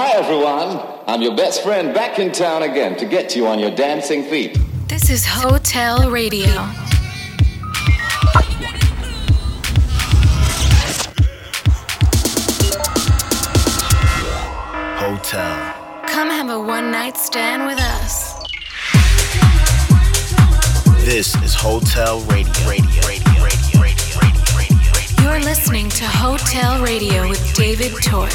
Hi, everyone. I'm your best friend back in town again to get you on your dancing feet. This is Hotel Radio. Hotel. Come have a one night stand with us. This is Hotel Radio. Radio. Radio. Radio. Radio. Radio. You're listening to Hotel Radio with David Tort.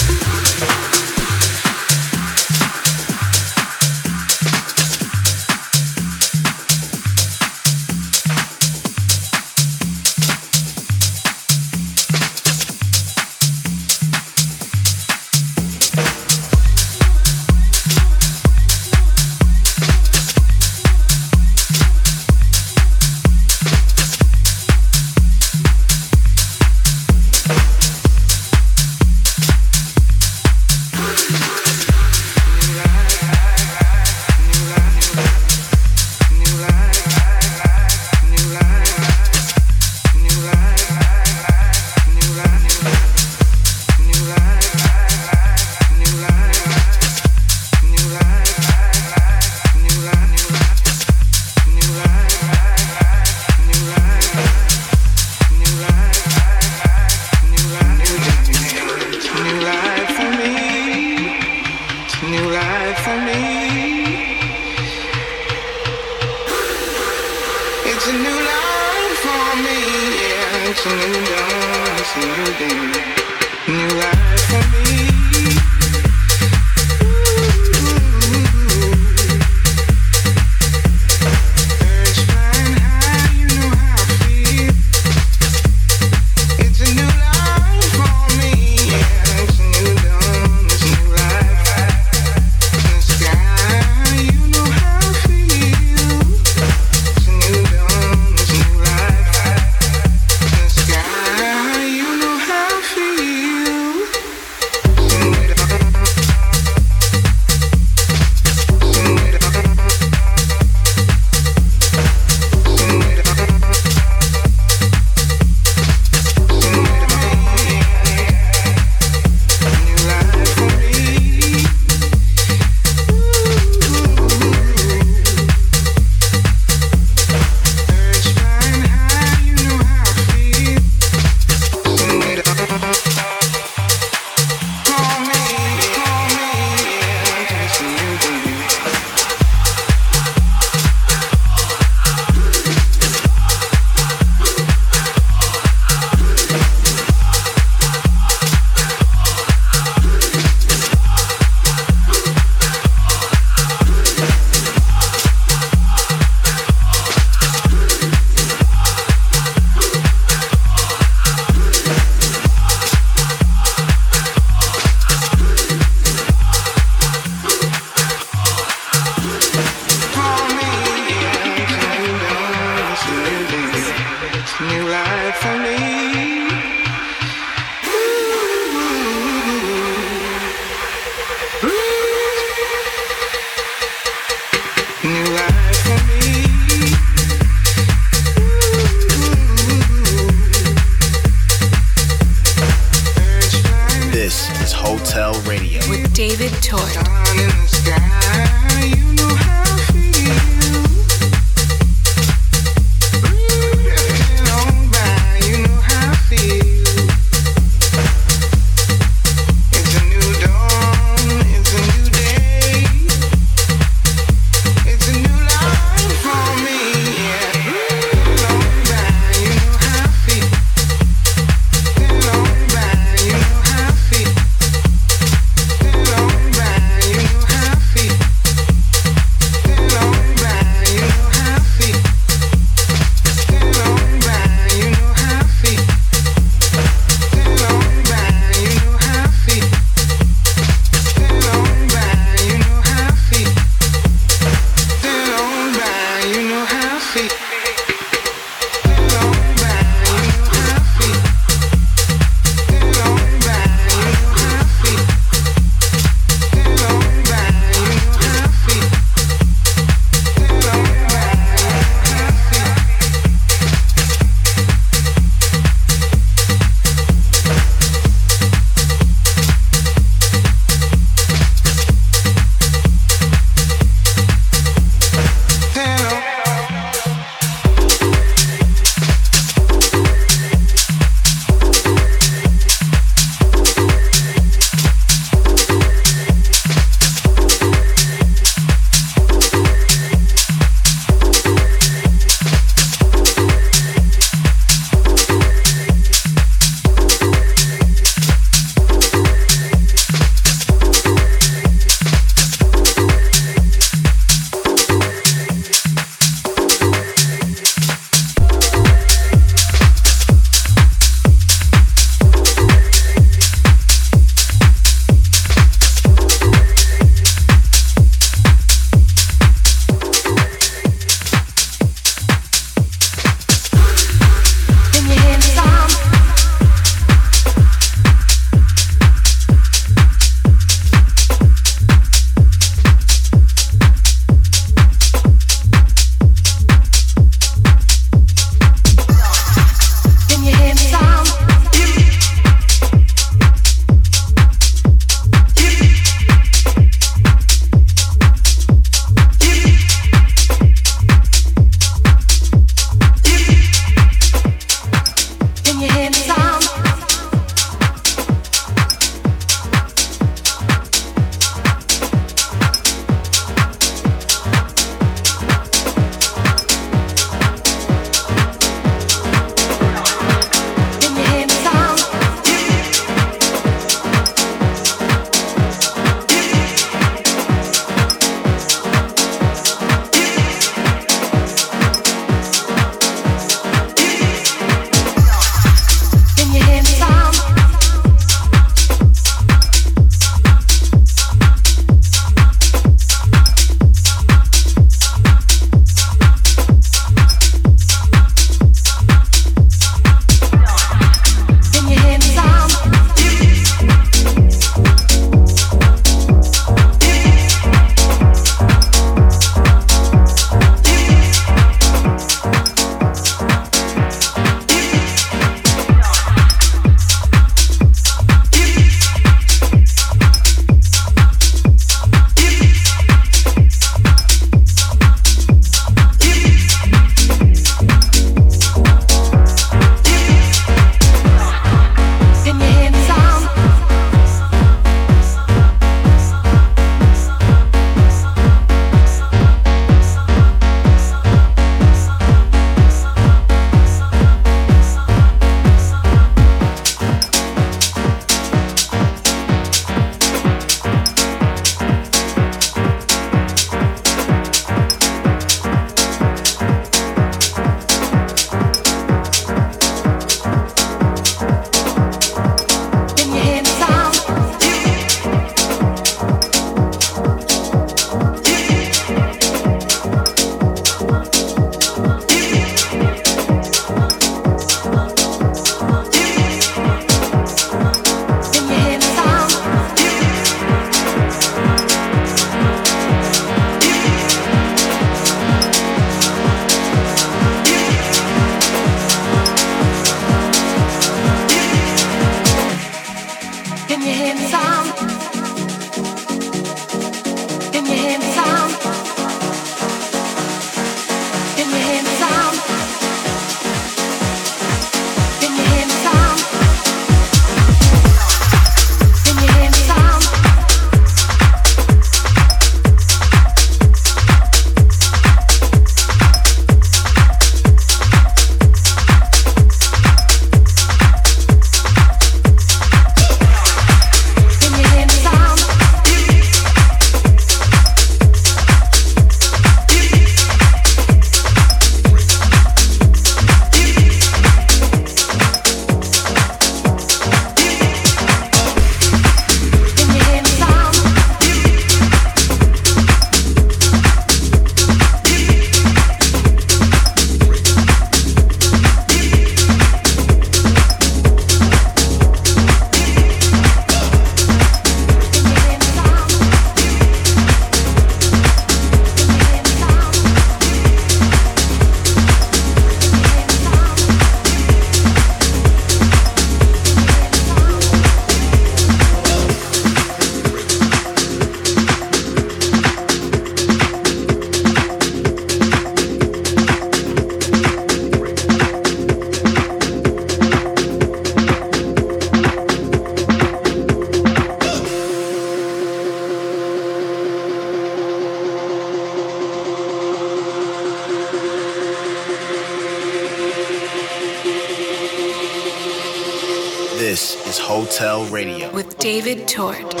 David Tort.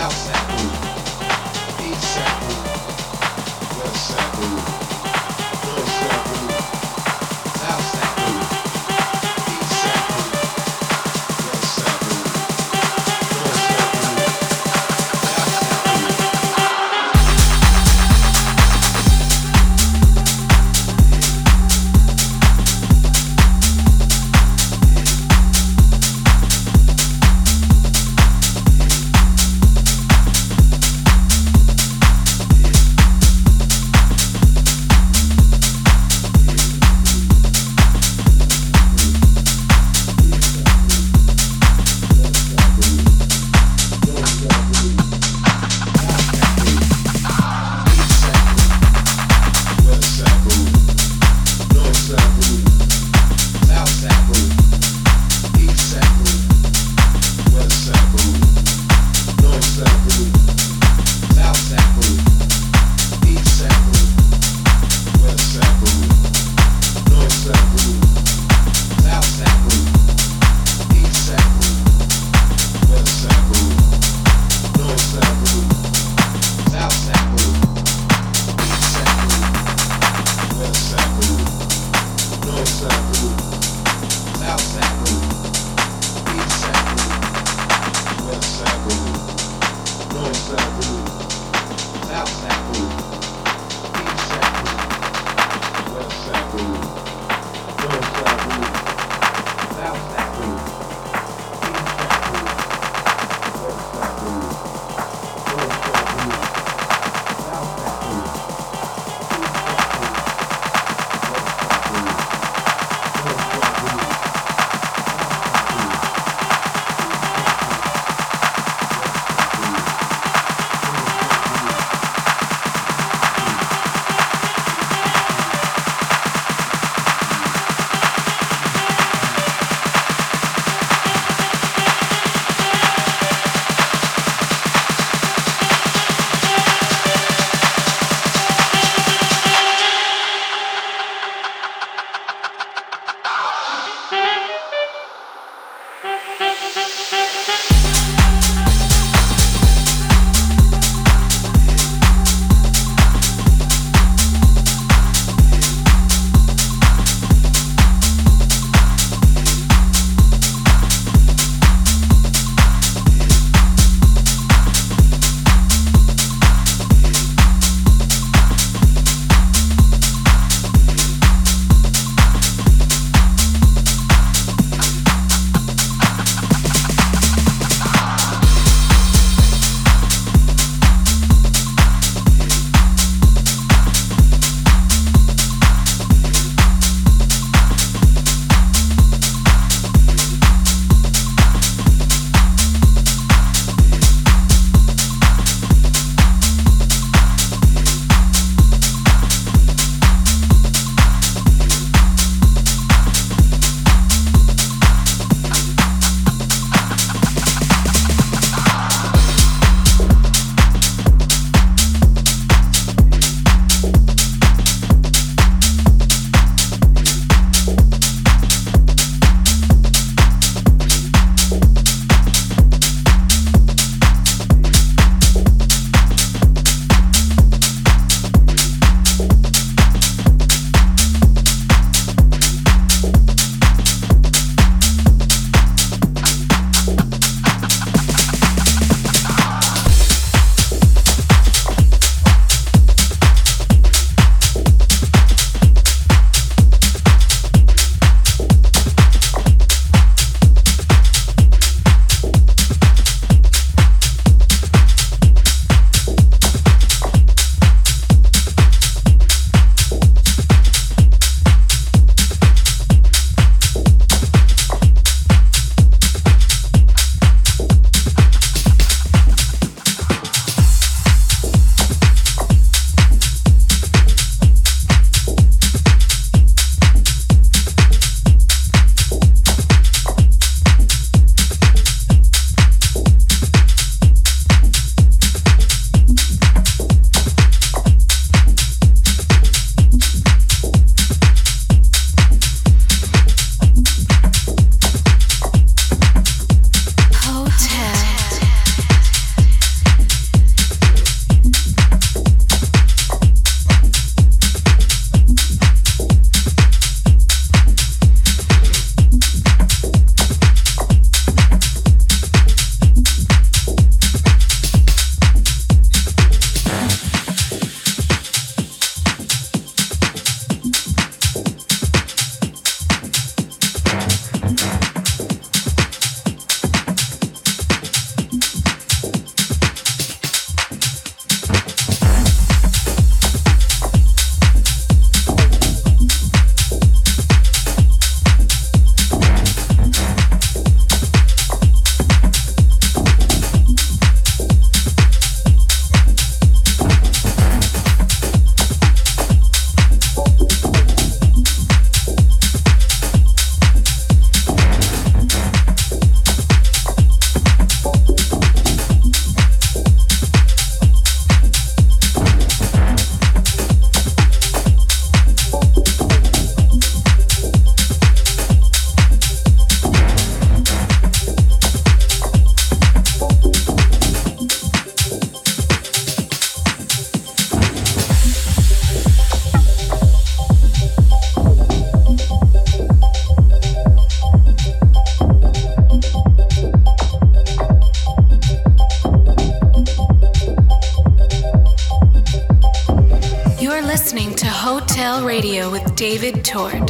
outside. David Tort.